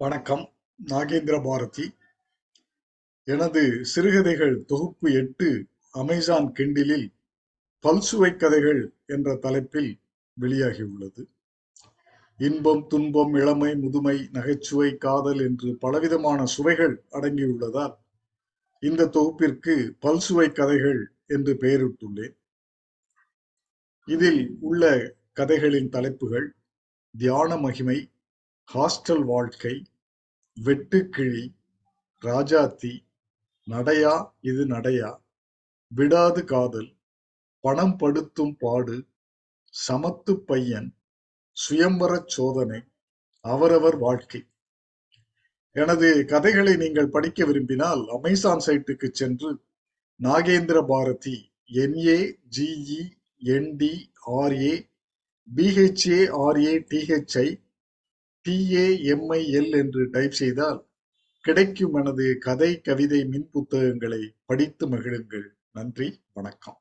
வணக்கம். நாகேந்திர பாரதி. எனது சிறுகதைகள் தொகுப்பு எட்டு அமேசான் கிண்டிலில் பல்சுவை கதைகள் என்ற தலைப்பில் வெளியாகியுள்ளது. இன்பம் துன்பம் இளமை முதுமை நகைச்சுவை காதல் என்று பலவிதமான சுவைகள் அடங்கியுள்ளதால் இந்த தொகுப்பிற்கு பல்சுவை கதைகள் என்று பெயரிட்டுள்ளேன். இதில் உள்ள கதைகளின் தலைப்புகள் தியான மகிமை ஹாஸ்டல் வாழ்க்கை வெட்டுக்கிழி ராஜாத்தி நடையா இது நடையா? விடாது காதல் பணம் படுத்தும் பாடு சமத்து பையன் சுயம்பரச் சோதனை அவரவர் வாழ்க்கை. எனது கதைகளை நீங்கள் படிக்க விரும்பினால் அமேசான் சைட்டுக்கு சென்று Nagendra Bharathi N A G E N D R A B H A R A T H I T A M I L என்று டைப் செய்தால் கிடைக்கும் எனது கதை கவிதை மின் புத்தகங்களை படித்து மகிழுங்கள். நன்றி வணக்கம்.